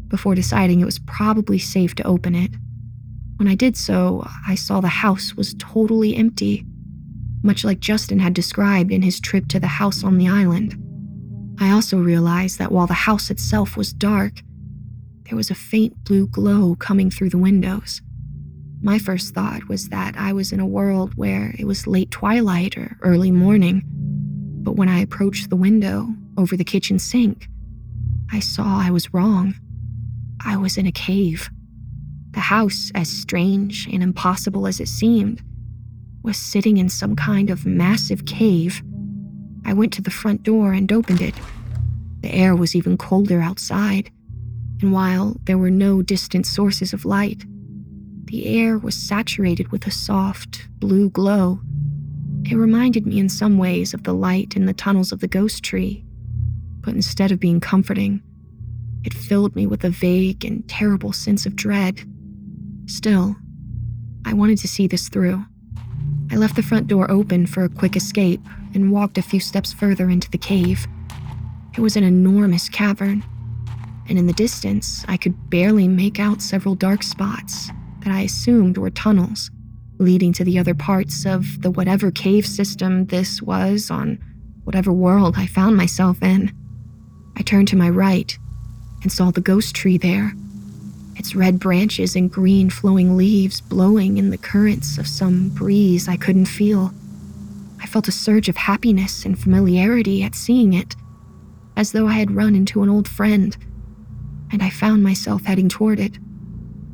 before deciding it was probably safe to open it. When I did so, I saw the house was totally empty, much like Justin had described in his trip to the house on the island. I also realized that while the house itself was dark, there was a faint blue glow coming through the windows. My first thought was that I was in a world where it was late twilight or early morning, but when I approached the window over the kitchen sink, I saw I was wrong. I was in a cave. The house, as strange and impossible as it seemed, was sitting in some kind of massive cave. I went to the front door and opened it. The air was even colder outside, and while there were no distant sources of light, the air was saturated with a soft, blue glow. It reminded me in some ways of the light in the tunnels of the ghost tree, but instead of being comforting, it filled me with a vague and terrible sense of dread. Still, I wanted to see this through. I left the front door open for a quick escape and walked a few steps further into the cave. It was an enormous cavern, and in the distance, I could barely make out several dark spots that I assumed were tunnels leading to the other parts of the whatever cave system this was on whatever world I found myself in. I turned to my right and saw the ghost tree there, its red branches and green flowing leaves blowing in the currents of some breeze I couldn't feel. I felt a surge of happiness and familiarity at seeing it, as though I had run into an old friend, and I found myself heading toward it.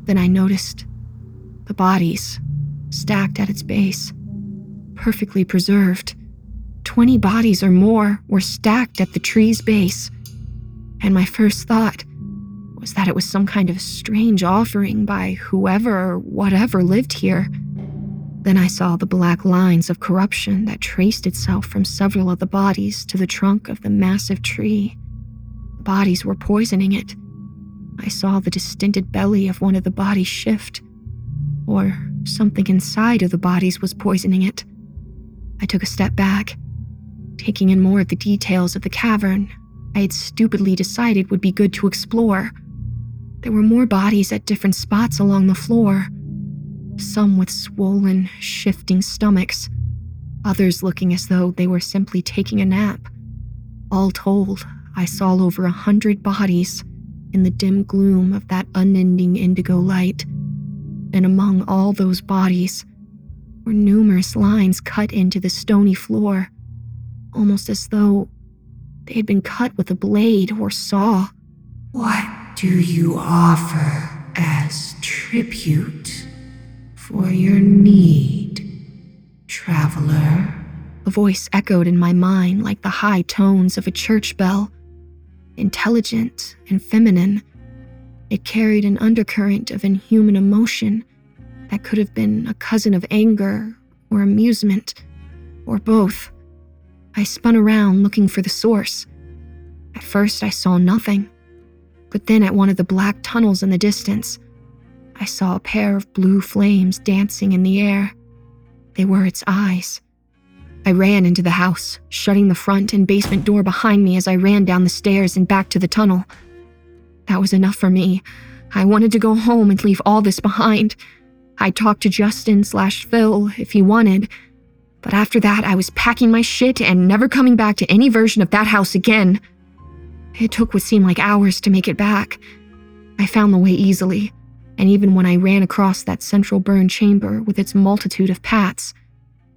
Then I noticed the bodies stacked at its base, perfectly preserved. Twenty bodies or more were stacked at the tree's base and my first thought was that it was some kind of strange offering by whoever or whatever lived here. Then I saw the black lines of corruption that traced itself from several of the bodies to the trunk of the massive tree. The bodies were poisoning it. I saw the distended belly of one of the bodies shift, or something inside of the bodies was poisoning it. I took a step back, taking in more of the details of the cavern I had stupidly decided would be good to explore. There were more bodies at different spots along the floor, some with swollen, shifting stomachs, others looking as though they were simply taking a nap. All told, I saw over a hundred bodies in the dim gloom of that unending indigo light. And among all those bodies were numerous lines cut into the stony floor, almost as though they had been cut with a blade or saw. What do you offer as tribute for your need, traveler? A voice echoed in my mind like the high tones of a church bell. Intelligent and feminine, it carried an undercurrent of inhuman emotion that could have been a cousin of anger or amusement, or both. I spun around looking for the source. At first, I saw nothing, but then at one of the black tunnels in the distance, I saw a pair of blue flames dancing in the air. They were its eyes. I ran into the house, shutting the front and basement door behind me as I ran down the stairs and back to the tunnel. That was enough for me. I wanted to go home and leave all this behind. I talked to Justin slash Phil if he wanted, but after that, I was packing my shit and never coming back to any version of that house again. It took what seemed like hours to make it back. I found the way easily, and even when I ran across that central burn chamber with its multitude of paths,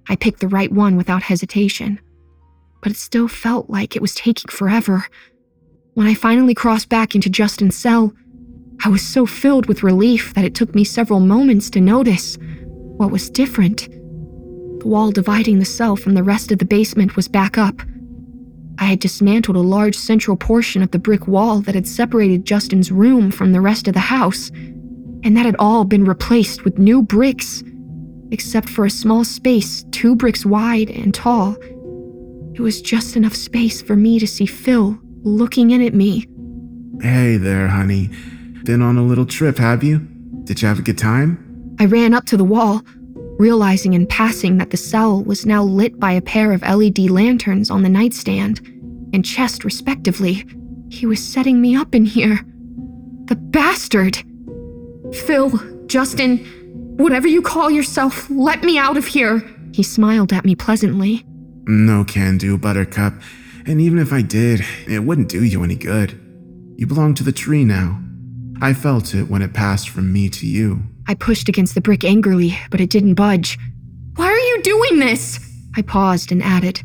I picked the right one without hesitation. But it still felt like it was taking forever. When I finally crossed back into Justin's cell, I was so filled with relief that it took me several moments to notice what was different. Wall dividing the cell from the rest of the basement was back up. I had dismantled a large central portion of the brick wall that had separated Justin's room from the rest of the house, and that had all been replaced with new bricks, except for a small space two bricks wide and tall. It was just enough space for me to see Phil looking in at me. Hey there, honey. Been on a little trip, have you? Did you have a good time? I ran up to the wall, realizing in passing that the cell was now lit by a pair of LED lanterns on the nightstand and chest, respectively. He was setting me up in here. The bastard! Phil, Justin, whatever you call yourself, let me out of here. He smiled at me pleasantly. No can do, Buttercup. And even if I did, it wouldn't do you any good. You belong to the tree now. I felt it when it passed from me to you. I pushed against the brick angrily, but it didn't budge. Why are you doing this? I paused and added,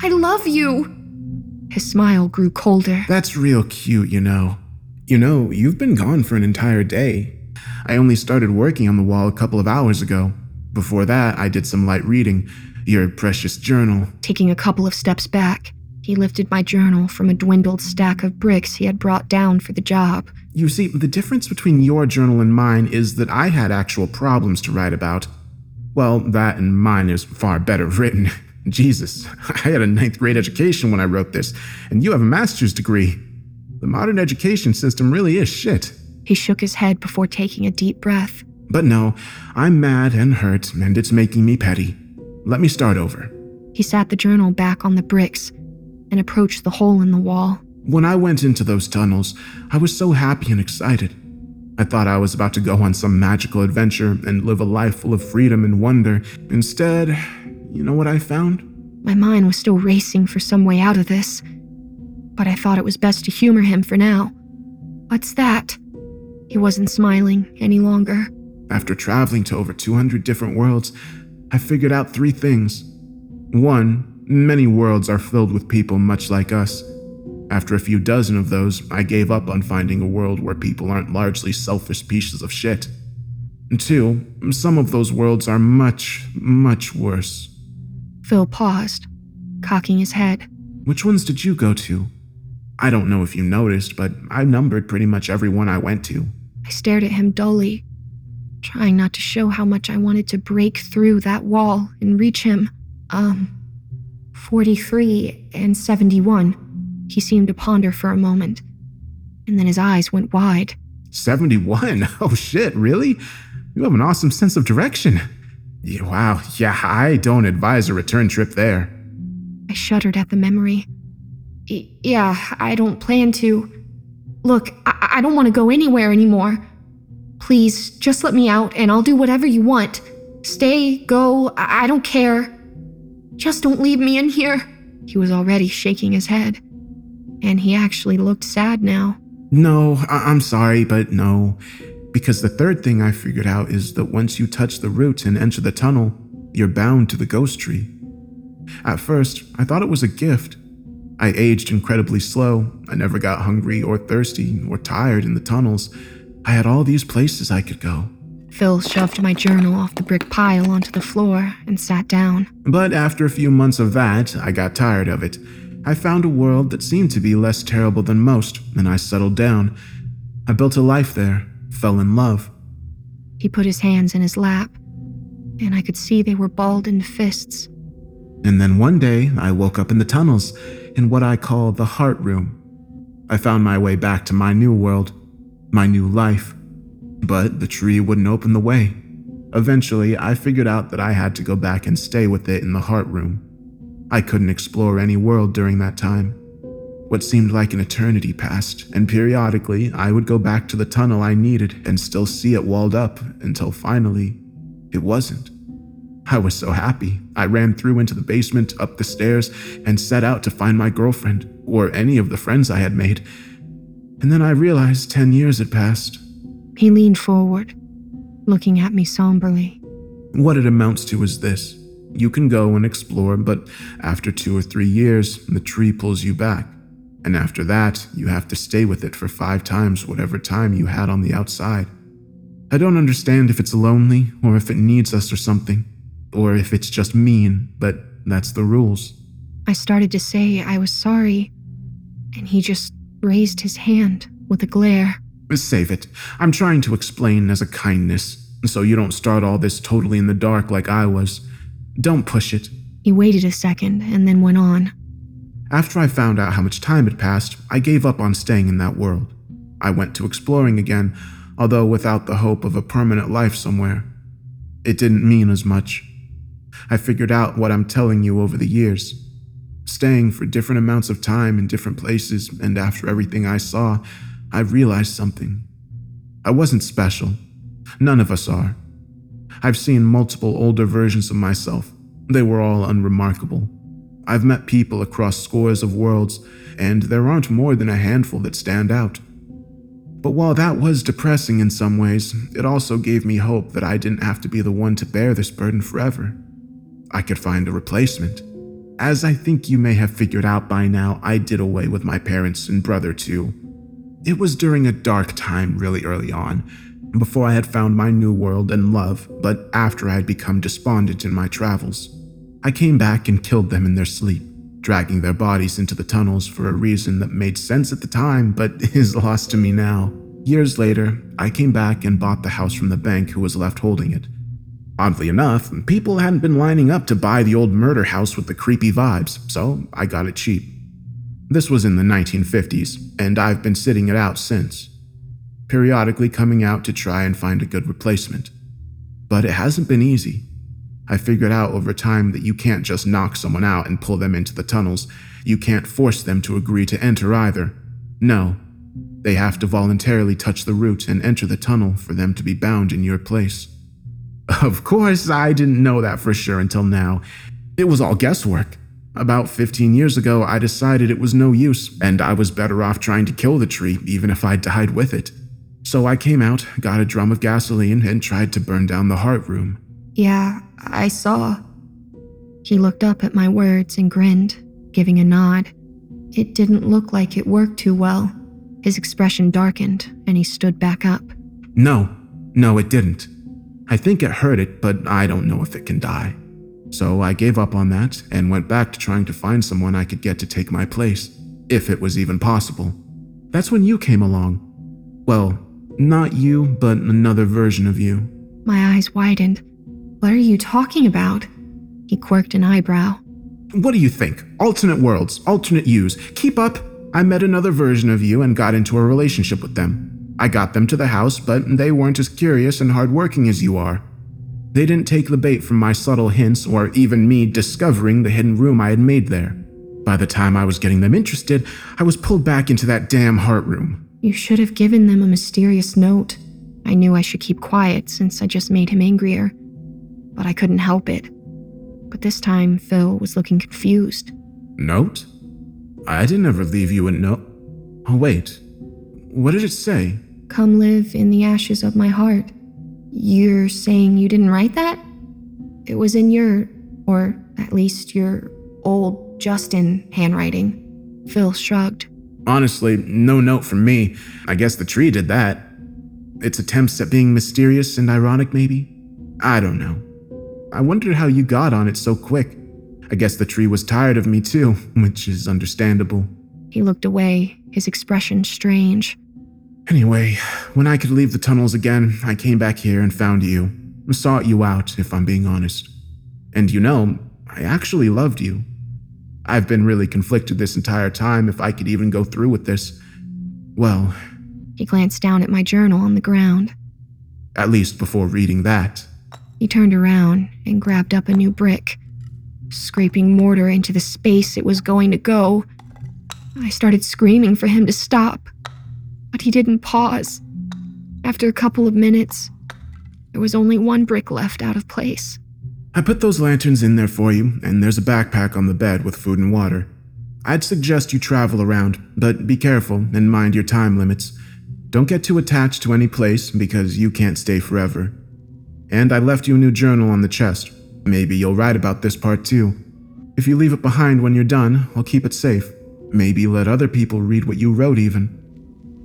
I love you. His smile grew colder. That's real cute, you know. You know, you've been gone for an entire day. I only started working on the wall a couple of hours ago. Before that, I did some light reading, your precious journal. Taking a couple of steps back, he lifted my journal from a dwindled stack of bricks he had brought down for the job. You see, the difference between your journal and mine is that I had actual problems to write about. Well, that and mine is far better written. Jesus, I had a ninth grade education when I wrote this, and you have a master's degree. The modern education system really is shit. He shook his head before taking a deep breath. But no, I'm mad and hurt, and it's making me petty. Let me start over. He sat the journal back on the bricks and approached the hole in the wall. When I went into those tunnels, I was so happy and excited. I thought I was about to go on some magical adventure and live a life full of freedom and wonder. Instead, you know what I found? My mind was still racing for some way out of this, but I thought it was best to humor him for now. What's that? He wasn't smiling any longer. After traveling to over 200 different worlds, I figured out three things. One, many worlds are filled with people much like us. After a few dozen of those, I gave up on finding a world where people aren't largely selfish pieces of shit. Two, some of those worlds are much, much worse. Phil paused, cocking his head. Which ones did you go to? I don't know if you noticed, but I numbered pretty much every one I went to. I stared at him dully, trying not to show how much I wanted to break through that wall and reach him. Um, 43 and 71. He seemed to ponder for a moment, and then his eyes went wide. 71? Oh shit, really? You have an awesome sense of direction. Yeah, wow, yeah, I don't advise a return trip there. I shuddered at the memory. Y- yeah, I don't plan to. Look, I, I don't want to go anywhere anymore. Please, just let me out and I'll do whatever you want. Stay, go, I, I don't care. Just don't leave me in here. He was already shaking his head, and he actually looked sad now. No, I- I'm sorry, but no. Because the third thing I figured out is that once you touch the roots and enter the tunnel, you're bound to the ghost tree. At first, I thought it was a gift. I aged incredibly slow. I never got hungry or thirsty or tired in the tunnels. I had all these places I could go. Phil shoved my journal off the brick pile onto the floor and sat down. But after a few months of that, I got tired of it. I found a world that seemed to be less terrible than most, and I settled down. I built a life there, fell in love. He put his hands in his lap, and I could see they were balled into fists. And then one day, I woke up in the tunnels, in what I call the heart room. I found my way back to my new world, my new life. But the tree wouldn't open the way. Eventually, I figured out that I had to go back and stay with it in the heart room. I couldn't explore any world during that time. What seemed like an eternity passed, and periodically I would go back to the tunnel I needed and still see it walled up until finally, it wasn't. I was so happy. I ran through into the basement, up the stairs, and set out to find my girlfriend, or any of the friends I had made. And then I realized 10 years had passed. He leaned forward, looking at me somberly. What it amounts to is this you can go and explore, but after two or three years, the tree pulls you back. And after that, you have to stay with it for five times whatever time you had on the outside. I don't understand if it's lonely, or if it needs us or something, or if it's just mean, but that's the rules. I started to say I was sorry, and he just raised his hand with a glare. Save it. I'm trying to explain as a kindness, so you don't start all this totally in the dark like I was. Don't push it. He waited a second and then went on. After I found out how much time had passed, I gave up on staying in that world. I went to exploring again, although without the hope of a permanent life somewhere. It didn't mean as much. I figured out what I'm telling you over the years. Staying for different amounts of time in different places, and after everything I saw, I realized something. I wasn't special. None of us are. I've seen multiple older versions of myself. They were all unremarkable. I've met people across scores of worlds, and there aren't more than a handful that stand out. But while that was depressing in some ways, it also gave me hope that I didn't have to be the one to bear this burden forever. I could find a replacement. As I think you may have figured out by now, I did away with my parents and brother too. It was during a dark time really early on, before I had found my new world and love, but after I had become despondent in my travels. I came back and killed them in their sleep, dragging their bodies into the tunnels for a reason that made sense at the time but is lost to me now. Years later, I came back and bought the house from the bank who was left holding it. Oddly enough, people hadn't been lining up to buy the old murder house with the creepy vibes, so I got it cheap. This was in the 1950s, and I've been sitting it out since, periodically coming out to try and find a good replacement. But it hasn't been easy. I figured out over time that you can't just knock someone out and pull them into the tunnels. You can't force them to agree to enter either. No, they have to voluntarily touch the root and enter the tunnel for them to be bound in your place. Of course, I didn't know that for sure until now. It was all guesswork. About 15 years ago, I decided it was no use, and I was better off trying to kill the tree, even if I died with it. So I came out, got a drum of gasoline, and tried to burn down the heart room. Yeah, I saw. He looked up at my words and grinned, giving a nod. It didn't look like it worked too well. His expression darkened, and he stood back up. No, no, it didn't. I think it hurt it, but I don't know if it can die. So I gave up on that and went back to trying to find someone I could get to take my place, if it was even possible. That's when you came along. Well, not you, but another version of you. My eyes widened. What are you talking about? He quirked an eyebrow. What do you think? Alternate worlds, alternate yous. Keep up. I met another version of you and got into a relationship with them. I got them to the house, but they weren't as curious and hardworking as you are. They didn't take the bait from my subtle hints or even me discovering the hidden room I had made there. By the time I was getting them interested, I was pulled back into that damn heart room. You should have given them a mysterious note. I knew I should keep quiet since I just made him angrier, but I couldn't help it. But this time, Phil was looking confused. Note? I didn't ever leave you a note. Oh, wait. What did it say? Come live in the ashes of my heart. You're saying you didn't write that? It was in your, or at least your old Justin handwriting. Phil shrugged. Honestly, no note from me. I guess the tree did that. Its attempts at being mysterious and ironic, maybe? I don't know. I wondered how you got on it so quick. I guess the tree was tired of me too, which is understandable. He looked away, his expression strange. Anyway, when I could leave the tunnels again, I came back here and found you. Sought you out, if I'm being honest. And you know, I actually loved you. I've been really conflicted this entire time if I could even go through with this. Well, He glanced down at my journal on the ground. at least before reading that. He turned around and grabbed up a new brick, scraping mortar into the space it was going to go. I started screaming for him to stop, but he didn't pause. After a couple of minutes, there was only one brick left out of place. I put those lanterns in there for you, and there's a backpack on the bed with food and water. I'd suggest you travel around, but be careful and mind your time limits. Don't get too attached to any place because you can't stay forever. And I left you a new journal on the chest. Maybe you'll write about this part too. If you leave it behind when you're done, I'll keep it safe. Maybe let other people read what you wrote, even.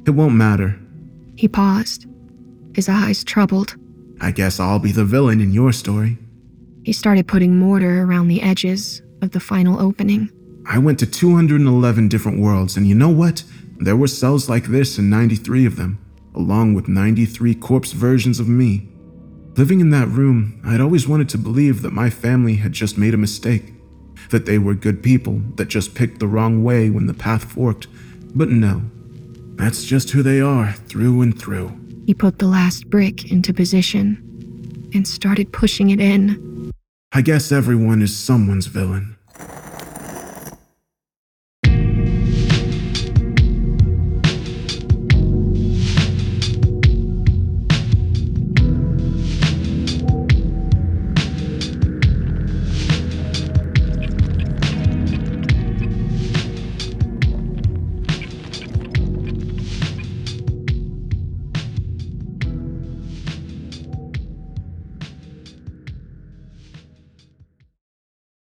It won't matter. He paused, his eyes troubled. I guess I'll be the villain in your story. He started putting mortar around the edges of the final opening. I went to 211 different worlds, and you know what? There were cells like this in 93 of them, along with 93 corpse versions of me. Living in that room, I'd always wanted to believe that my family had just made a mistake, that they were good people that just picked the wrong way when the path forked. But no, that's just who they are through and through. He put the last brick into position and started pushing it in. I guess everyone is someone's villain.